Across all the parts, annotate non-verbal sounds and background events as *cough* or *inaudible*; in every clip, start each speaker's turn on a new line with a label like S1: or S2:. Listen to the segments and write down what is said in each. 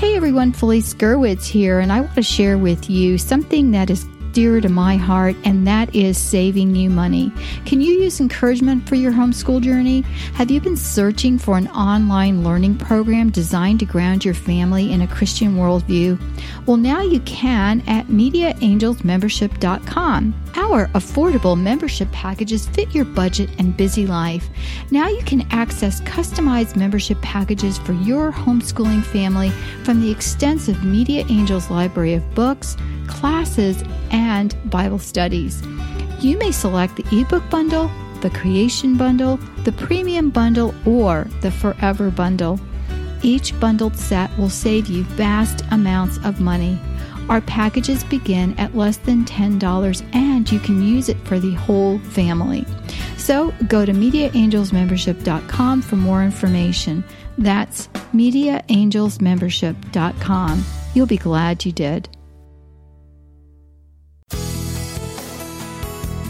S1: Hey everyone, Felice Gerwitz here, and I want to share with you something that is dear to my heart, and that is saving you money. Can you use encouragement for your homeschool journey? Have you been searching for an online learning program designed to ground your family in a Christian worldview? Well, now you can at MediaAngelsMembership.com. Our affordable membership packages fit your budget and busy life. Now you can access customized membership packages for your homeschooling family from the extensive Media Angels library of books, classes, and Bible studies. You may select the ebook bundle, the creation bundle, the premium bundle, or the forever bundle. Each bundled set will save you vast amounts of money. Our packages begin at less than $10 and you can use it for the whole family. So go to MediaAngelsMembership.com for more information. That's MediaAngelsMembership.com. You'll be glad you did.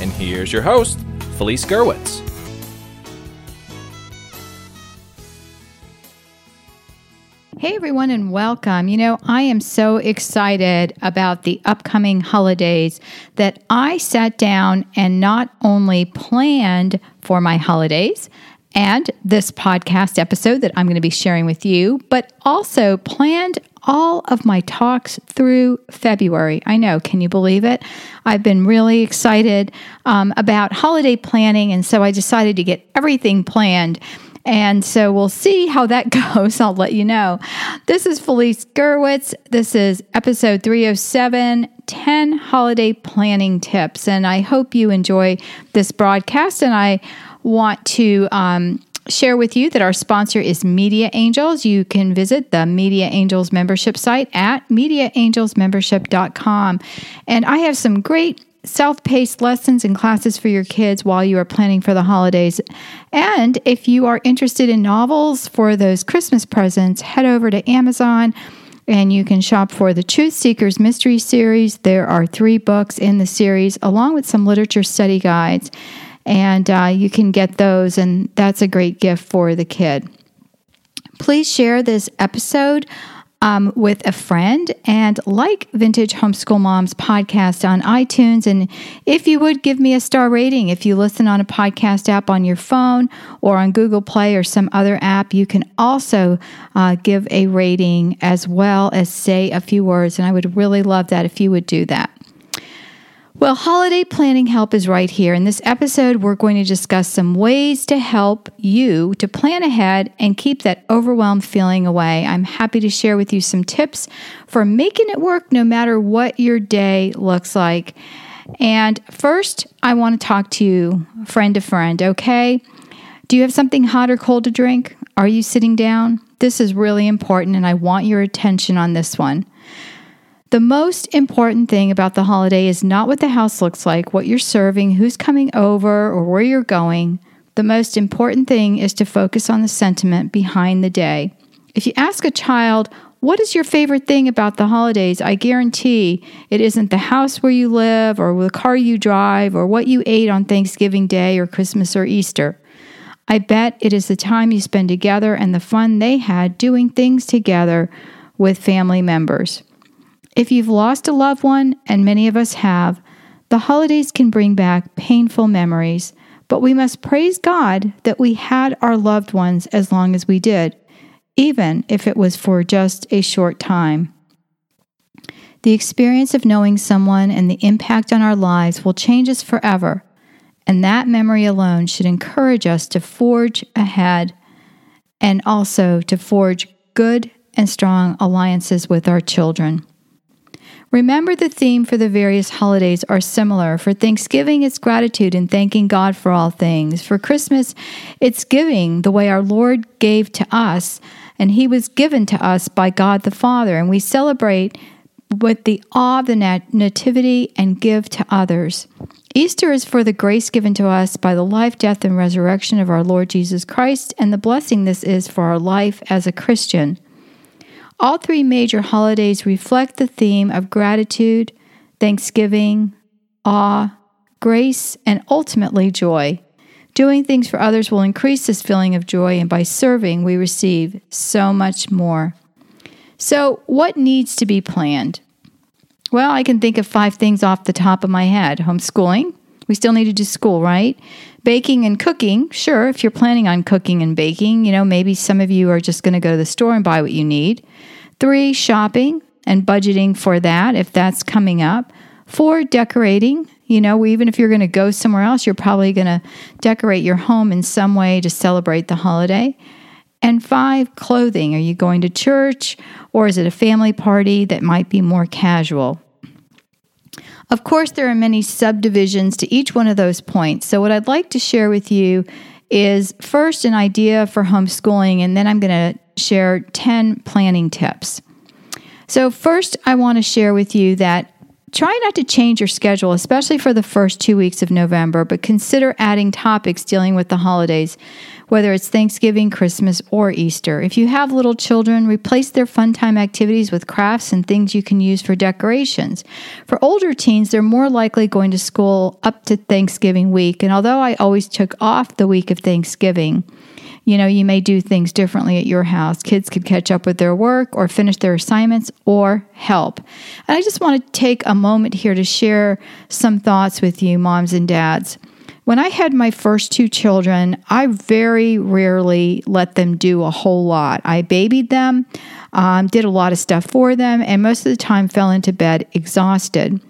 S2: and here's your host, Felice Gerwitz.
S1: Hey everyone, and welcome. You know, I am so excited about the upcoming holidays that I sat down and not only planned for my holidays and this podcast episode that I'm going to be sharing with you, but also planned all of my talks through February. I know, can you believe it? I've been really excited um, about holiday planning, and so I decided to get everything planned. And so we'll see how that *laughs* goes. I'll let you know. This is Felice Gerwitz. This is episode 307 10 holiday planning tips. And I hope you enjoy this broadcast. And I want to um, share with you that our sponsor is Media Angels. You can visit the Media Angels membership site at mediaangelsmembership.com. And I have some great self paced lessons and classes for your kids while you are planning for the holidays. And if you are interested in novels for those Christmas presents, head over to Amazon and you can shop for the Truth Seekers Mystery Series. There are three books in the series, along with some literature study guides and uh, you can get those, and that's a great gift for the kid. Please share this episode um, with a friend and like Vintage Homeschool Moms podcast on iTunes. And if you would give me a star rating, if you listen on a podcast app on your phone or on Google Play or some other app, you can also uh, give a rating as well as say a few words. And I would really love that if you would do that. Well, holiday planning help is right here. In this episode, we're going to discuss some ways to help you to plan ahead and keep that overwhelmed feeling away. I'm happy to share with you some tips for making it work no matter what your day looks like. And first, I want to talk to you friend to friend, okay? Do you have something hot or cold to drink? Are you sitting down? This is really important, and I want your attention on this one. The most important thing about the holiday is not what the house looks like, what you're serving, who's coming over, or where you're going. The most important thing is to focus on the sentiment behind the day. If you ask a child, what is your favorite thing about the holidays? I guarantee it isn't the house where you live, or the car you drive, or what you ate on Thanksgiving Day, or Christmas, or Easter. I bet it is the time you spend together and the fun they had doing things together with family members. If you've lost a loved one, and many of us have, the holidays can bring back painful memories, but we must praise God that we had our loved ones as long as we did, even if it was for just a short time. The experience of knowing someone and the impact on our lives will change us forever, and that memory alone should encourage us to forge ahead and also to forge good and strong alliances with our children. Remember, the theme for the various holidays are similar. For Thanksgiving, it's gratitude and thanking God for all things. For Christmas, it's giving the way our Lord gave to us and he was given to us by God the Father. And we celebrate with the awe of the nat- nativity and give to others. Easter is for the grace given to us by the life, death, and resurrection of our Lord Jesus Christ, and the blessing this is for our life as a Christian. All three major holidays reflect the theme of gratitude, thanksgiving, awe, grace, and ultimately joy. Doing things for others will increase this feeling of joy, and by serving, we receive so much more. So, what needs to be planned? Well, I can think of five things off the top of my head homeschooling. We still need to do school, right? Baking and cooking. Sure, if you're planning on cooking and baking, you know, maybe some of you are just going to go to the store and buy what you need. Three, shopping and budgeting for that if that's coming up. Four, decorating. You know, even if you're going to go somewhere else, you're probably going to decorate your home in some way to celebrate the holiday. And five, clothing. Are you going to church or is it a family party that might be more casual? Of course, there are many subdivisions to each one of those points. So, what I'd like to share with you is first an idea for homeschooling, and then I'm going to share 10 planning tips. So, first, I want to share with you that Try not to change your schedule, especially for the first two weeks of November, but consider adding topics dealing with the holidays, whether it's Thanksgiving, Christmas, or Easter. If you have little children, replace their fun time activities with crafts and things you can use for decorations. For older teens, they're more likely going to school up to Thanksgiving week, and although I always took off the week of Thanksgiving, you know, you may do things differently at your house. Kids could catch up with their work or finish their assignments or help. And I just want to take a moment here to share some thoughts with you, moms and dads. When I had my first two children, I very rarely let them do a whole lot. I babied them, um, did a lot of stuff for them, and most of the time fell into bed exhausted.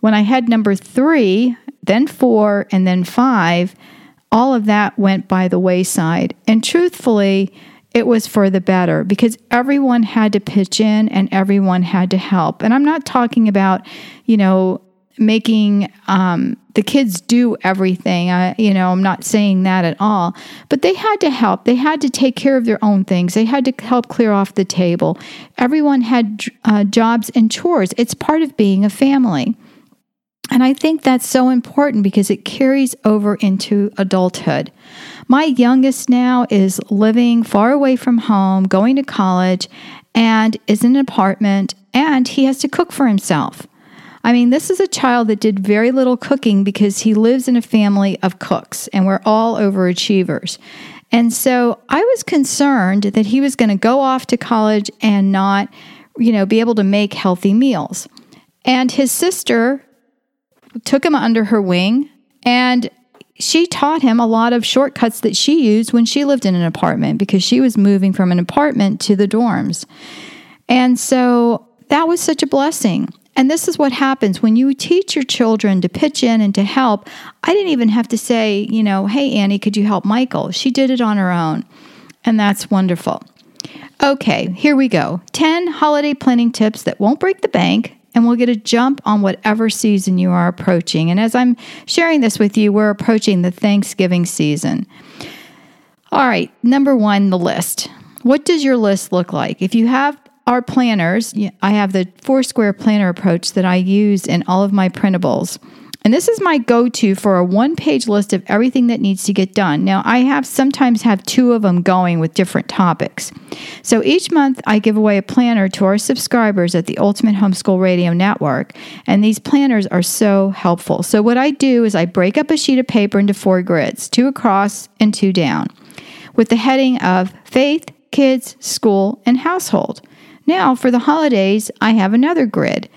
S1: When I had number three, then four, and then five, all of that went by the wayside. And truthfully, it was for the better because everyone had to pitch in and everyone had to help. And I'm not talking about, you know, making um, the kids do everything. I, you know, I'm not saying that at all. But they had to help. They had to take care of their own things. They had to help clear off the table. Everyone had uh, jobs and chores. It's part of being a family. And I think that's so important because it carries over into adulthood. My youngest now is living far away from home, going to college, and is in an apartment, and he has to cook for himself. I mean, this is a child that did very little cooking because he lives in a family of cooks, and we're all overachievers. And so I was concerned that he was going to go off to college and not, you know, be able to make healthy meals. And his sister took him under her wing and she taught him a lot of shortcuts that she used when she lived in an apartment because she was moving from an apartment to the dorms. And so that was such a blessing. And this is what happens when you teach your children to pitch in and to help. I didn't even have to say, you know, hey, Annie, could you help Michael? She did it on her own. And that's wonderful. Okay, here we go 10 holiday planning tips that won't break the bank and we'll get a jump on whatever season you are approaching. And as I'm sharing this with you, we're approaching the Thanksgiving season. All right, number one, the list. What does your list look like? If you have our planners, I have the four square planner approach that I use in all of my printables. And this is my go-to for a one-page list of everything that needs to get done. Now, I have sometimes have two of them going with different topics. So each month I give away a planner to our subscribers at the Ultimate Homeschool Radio Network, and these planners are so helpful. So what I do is I break up a sheet of paper into four grids, two across and two down, with the heading of faith, kids, school, and household. Now, for the holidays, I have another grid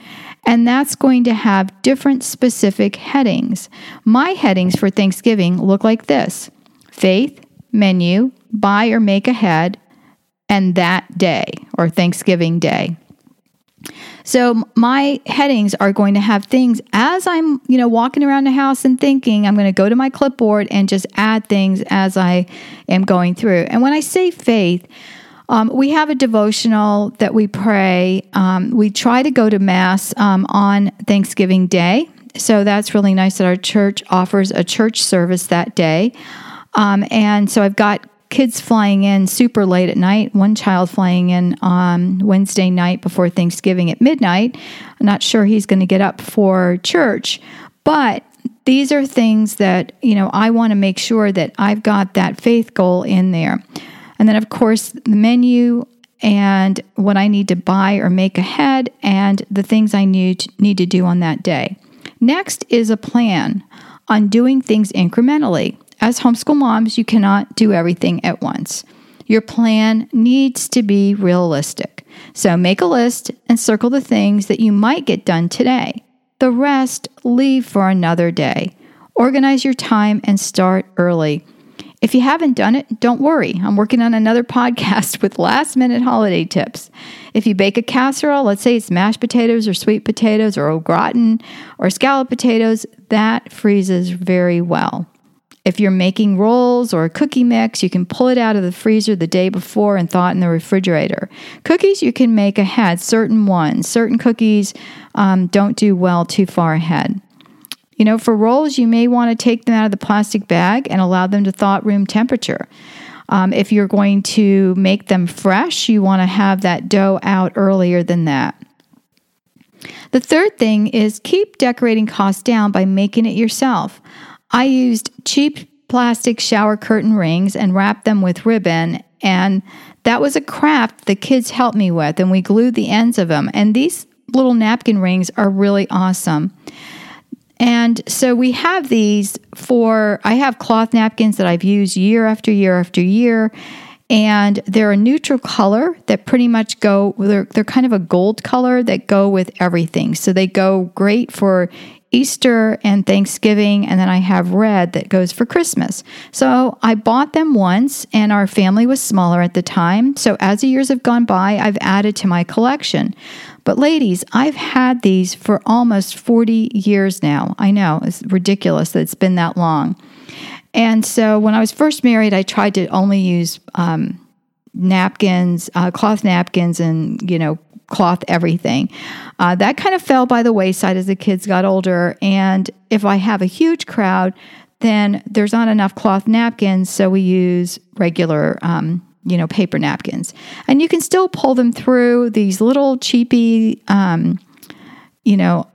S1: and that's going to have different specific headings. My headings for Thanksgiving look like this faith, menu, buy or make ahead, and that day or Thanksgiving day. So my headings are going to have things as I'm, you know, walking around the house and thinking, I'm going to go to my clipboard and just add things as I am going through. And when I say faith, um, we have a devotional that we pray. Um, we try to go to Mass um, on Thanksgiving Day. So that's really nice that our church offers a church service that day. Um, and so I've got kids flying in super late at night. One child flying in on Wednesday night before Thanksgiving at midnight. I'm not sure he's going to get up for church, but these are things that, you know, I want to make sure that I've got that faith goal in there. And then, of course, the menu and what I need to buy or make ahead and the things I need, need to do on that day. Next is a plan on doing things incrementally. As homeschool moms, you cannot do everything at once. Your plan needs to be realistic. So make a list and circle the things that you might get done today. The rest, leave for another day. Organize your time and start early. If you haven't done it, don't worry. I'm working on another *laughs* podcast with last minute holiday tips. If you bake a casserole, let's say it's mashed potatoes or sweet potatoes or au gratin or scalloped potatoes, that freezes very well. If you're making rolls or a cookie mix, you can pull it out of the freezer the day before and thaw it in the refrigerator. Cookies you can make ahead, certain ones. Certain cookies um, don't do well too far ahead. You know, for rolls, you may want to take them out of the plastic bag and allow them to thaw at room temperature. Um, if you're going to make them fresh, you want to have that dough out earlier than that. The third thing is keep decorating costs down by making it yourself. I used cheap plastic shower curtain rings and wrapped them with ribbon, and that was a craft the kids helped me with, and we glued the ends of them. And these little napkin rings are really awesome. And so we have these for, I have cloth napkins that I've used year after year after year. And they're a neutral color that pretty much go, they're, they're kind of a gold color that go with everything. So they go great for Easter and Thanksgiving, and then I have red that goes for Christmas. So I bought them once, and our family was smaller at the time. So as the years have gone by, I've added to my collection. But ladies, I've had these for almost 40 years now. I know it's ridiculous that it's been that long. And so when I was first married, I tried to only use um, napkins, uh, cloth napkins, and, you know, cloth everything. Uh, that kind of fell by the wayside as the kids got older. And if I have a huge crowd, then there's not enough cloth napkins, so we use regular um, you know, paper napkins. And you can still pull them through these little cheapy, um, you know,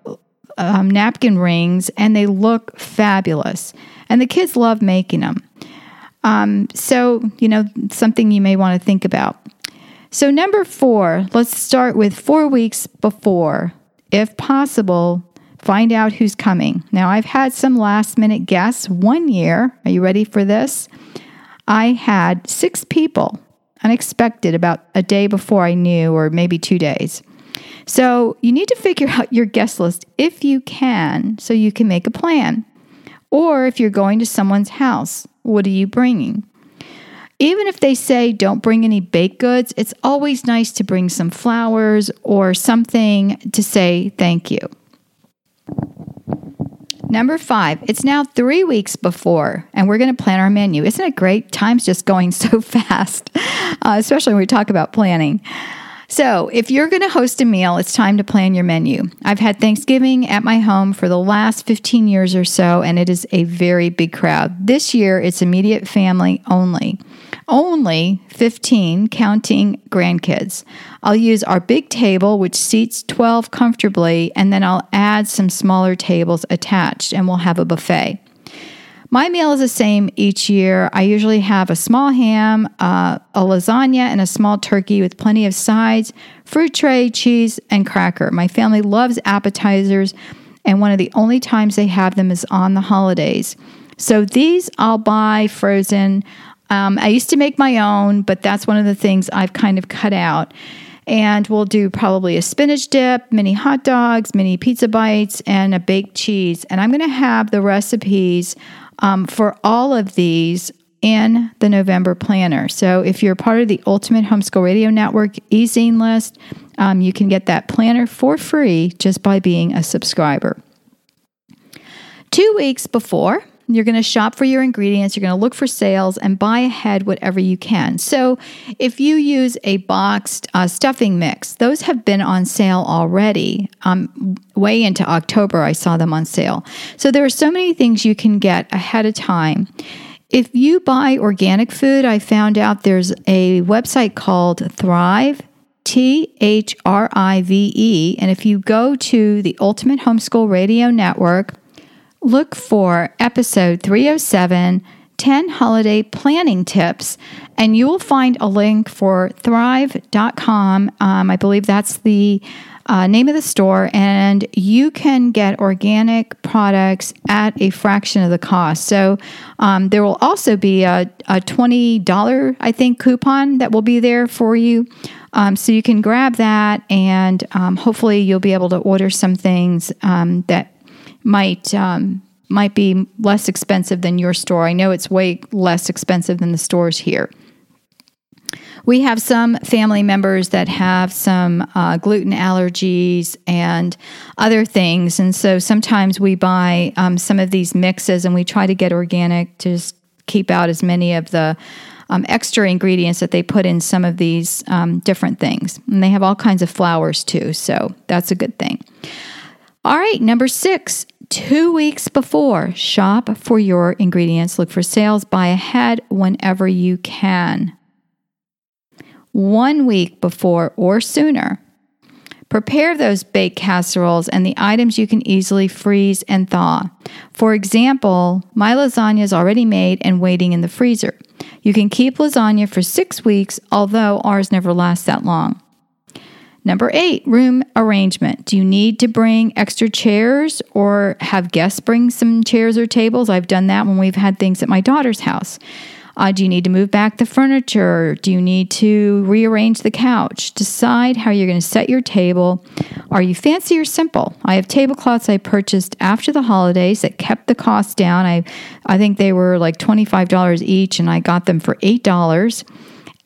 S1: um, napkin rings, and they look fabulous. And the kids love making them. Um, so, you know, something you may want to think about. So, number four, let's start with four weeks before. If possible, find out who's coming. Now, I've had some last minute guests one year. Are you ready for this? I had six people unexpected about a day before I knew, or maybe two days. So you need to figure *laughs* out your guest list if you can, so you can make a plan. Or if you're going to someone's house, what are you bringing? Even if they say don't bring any baked goods, it's always nice to bring some flowers or something to say thank you. Number five, it's now three weeks before, and we're going to plan our menu. Isn't it great? Time's just going *laughs* so fast, uh, especially when we talk about planning. So, if you're going to host a meal, it's time to plan your menu. I've had Thanksgiving at my home for the last 15 years or so, and it is a very big crowd. This year, it's immediate family only. Only 15, counting grandkids. I'll use our big table, which seats 12 comfortably, and then I'll add some smaller tables attached, and we'll have a buffet. My meal is the same each year. I usually have a small ham, uh, a lasagna, and a small turkey with plenty of sides, fruit tray, cheese, and cracker. My family loves appetizers, and one of the only times they have them is on the holidays. So these I'll buy frozen. Um, I used to make my own, but that's one of the things I've kind of cut out. And we'll do probably a spinach dip, mini hot dogs, mini pizza bites, and a baked cheese. And I'm going to have the recipes um, for all of these in the November planner. So if you're part of the Ultimate Homeschool Radio Network e-zine list, um, you can get that planner for free just by being a subscriber. Two weeks before, you're going to shop for your ingredients, you're going to look for sales, and buy ahead whatever you can. So, if you use a boxed uh, stuffing mix, those have been on sale already. Um, way into October, I saw them on sale. So, there are so many things you can get ahead of time. If you buy organic food, I found out there's a website called Thrive, T H R I V E. And if you go to the Ultimate Homeschool Radio Network, look for episode 307 10 holiday planning tips, and you will find a link for thrive.com. Um, I believe that's the uh, name of the store, and you can get organic products at a fraction of the cost. So um, there will also be a, a $20, I think, coupon that will be there for you. Um, so you can grab that, and um, hopefully you'll be able to order some things um, that might um, might be less expensive than your store. I know it's way less expensive than the stores here. We have some family members that have some uh, gluten allergies and other things. And so sometimes we buy um, some of these mixes and we try to get organic to just keep out as many of the um, extra ingredients that they put in some of these um, different things. And they have all kinds of flours too. So that's a good thing. All right, number six, two weeks before, shop for your ingredients. Look for sales, buy ahead whenever you can one week before or sooner. Prepare those baked casseroles and the items you can easily freeze and thaw. For example, my lasagna is already made and waiting in the freezer. You can keep lasagna for six weeks, although ours never lasts that long. Number eight, room arrangement. Do you need to bring extra chairs or have guests bring some chairs or tables? I've done that when we've had things at my daughter's house. Uh, do you need to move back the furniture? Do you need to rearrange the couch? Decide how you're going to set your table. Are you fancy or simple? I have tablecloths I purchased after the holidays that kept the cost down. I, I think they were like $25 each, and I got them for $8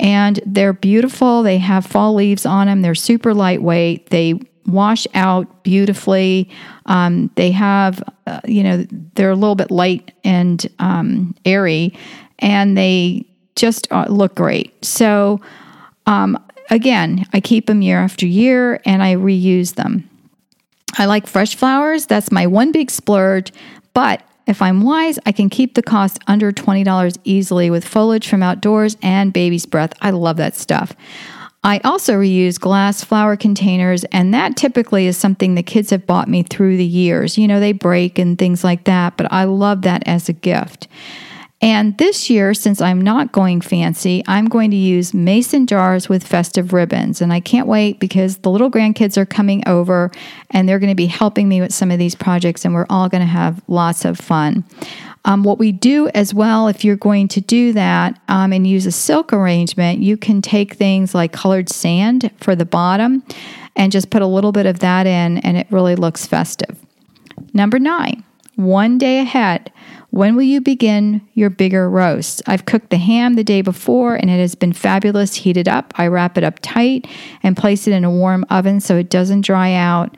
S1: and they're beautiful. They have fall leaves on them. They're super lightweight. They wash out beautifully. Um, they have, uh, you know, they're a little bit light and um, airy, and they just uh, look great. So, um, again, I keep them year after year and I reuse them. I like fresh flowers. That's my one big splurge. But if I'm wise, I can keep the cost under $20 easily with foliage from outdoors and baby's breath. I love that stuff. I also reuse glass flower containers, and that typically is something the kids have bought me through the years. You know, they break and things like that, but I love that as a gift. And this year, since I'm not going fancy, I'm going to use mason jars with festive ribbons. And I can't wait because the little grandkids are coming over and they're going to be helping me with some of these projects, and we're all going to have lots of fun. Um, what we do as well, if you're going to do that um, and use a silk arrangement, you can take things like colored sand for the bottom and just put a little bit of that in, and it really looks festive. Number nine, one day ahead. When will you begin your bigger roast? I've cooked the ham the day before and it has been fabulous heated up. I wrap it up tight and place it in a warm oven so it doesn't dry out.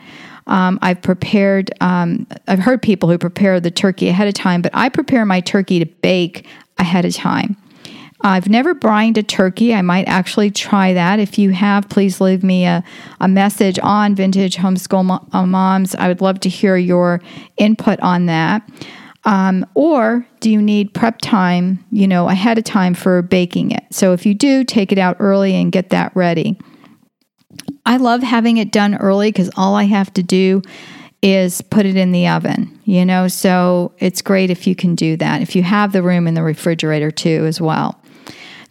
S1: Um, I've prepared, um, I've heard people who prepare the turkey ahead of time, but I prepare my turkey to bake ahead of time. I've never brined a turkey. I might actually try that. If you have, please leave me a, a message on Vintage Homeschool uh, Moms. I would love to hear your input on that. Um, or do you need prep time, you know, ahead of time for baking it? So if you do, take it out early and get that ready. I love having it done early because all I have to do is put it in the oven, you know, so it's great if you can do that. If you have the room in the refrigerator too, as well.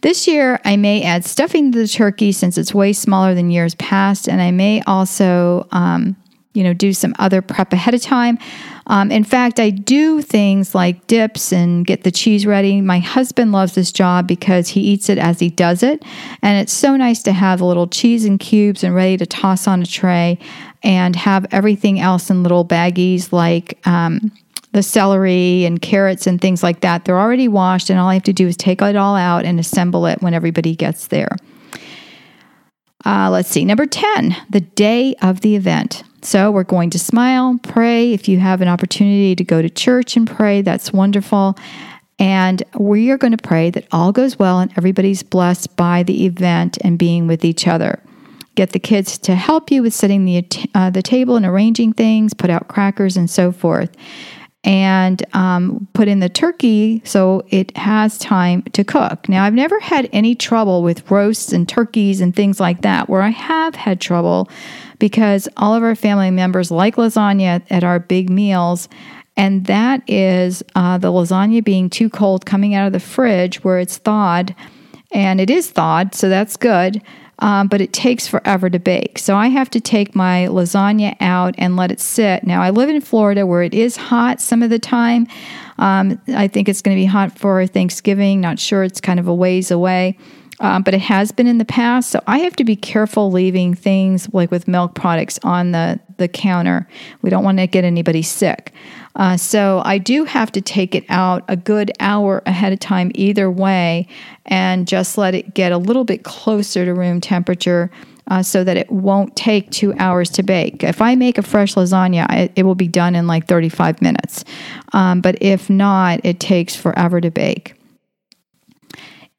S1: This year, I may add stuffing to the turkey since it's way smaller than years past, and I may also, um, you know, do some other prep ahead of time. Um, in fact, I do things like dips and get the cheese ready. My husband loves this job because he eats it as he does it. And it's so nice to have a little cheese in cubes and ready to toss on a tray and have everything else in little baggies like um, the celery and carrots and things like that. They're already washed, and all I have to do is take it all out and assemble it when everybody gets there. Uh, let's see, number 10, the day of the event. So we're going to smile, pray. If you have an opportunity to go to church and pray, that's wonderful. And we are going to pray that all goes well and everybody's blessed by the event and being with each other. Get the kids to help you with setting the, uh, the table and arranging things, put out crackers and so forth. And um, put in the turkey so it has time to cook. Now, I've never had any trouble with roasts and turkeys and things like that. Where I have had trouble because all of our family members like lasagna at our big meals. And that is uh, the lasagna being too cold coming out of the fridge where it's thawed. And it is thawed, so that's good um, but it takes forever to bake. So I have to take my lasagna out and let it sit. Now, I live in Florida where it is hot some of the time. Um, I think it's going to be hot for Thanksgiving. Not sure, it's kind of a ways away. Um, but it has been in the past. So I have to be careful leaving things like with milk products on the, the counter. We don't want to get anybody sick. Uh, so I do have to take it out a good hour ahead of time either way and just let it get a little bit closer to room temperature. Uh, so that it won't take two hours to bake. If I make a fresh lasagna, it will be done in like 35 minutes. Um, but if not, it takes forever to bake.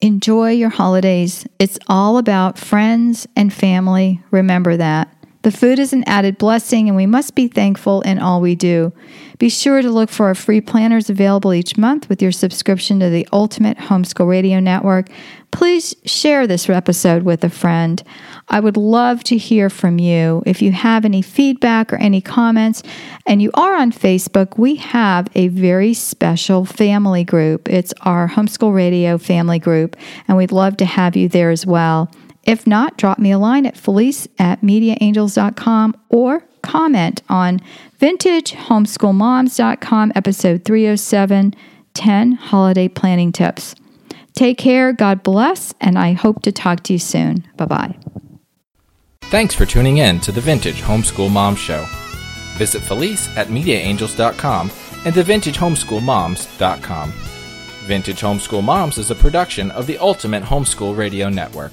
S1: Enjoy your holidays. It's all about friends and family. Remember that. The food is an added blessing, and we must be thankful in all we do. Be sure to look for our free planners available each month with your subscription to the Ultimate Homeschool Radio Network. Please share this episode with a friend. I would love to hear from you. If you have any feedback or any comments, and you are on Facebook, we have a very special family group. It's our Homeschool Radio family group, and we'd love to have you there as well. If not, drop me a line at felice at mediaangels.com or comment on vintagehomeschoolmoms.com, episode 307 10 Holiday Planning Tips. Take care, God bless, and I hope to talk to you soon. Bye bye.
S2: Thanks for tuning in to the Vintage Homeschool Mom Show. Visit Felice at MediaAngels.com and TheVintageHomeschoolMoms.com. Vintage Homeschool Moms is a production of the Ultimate Homeschool Radio Network.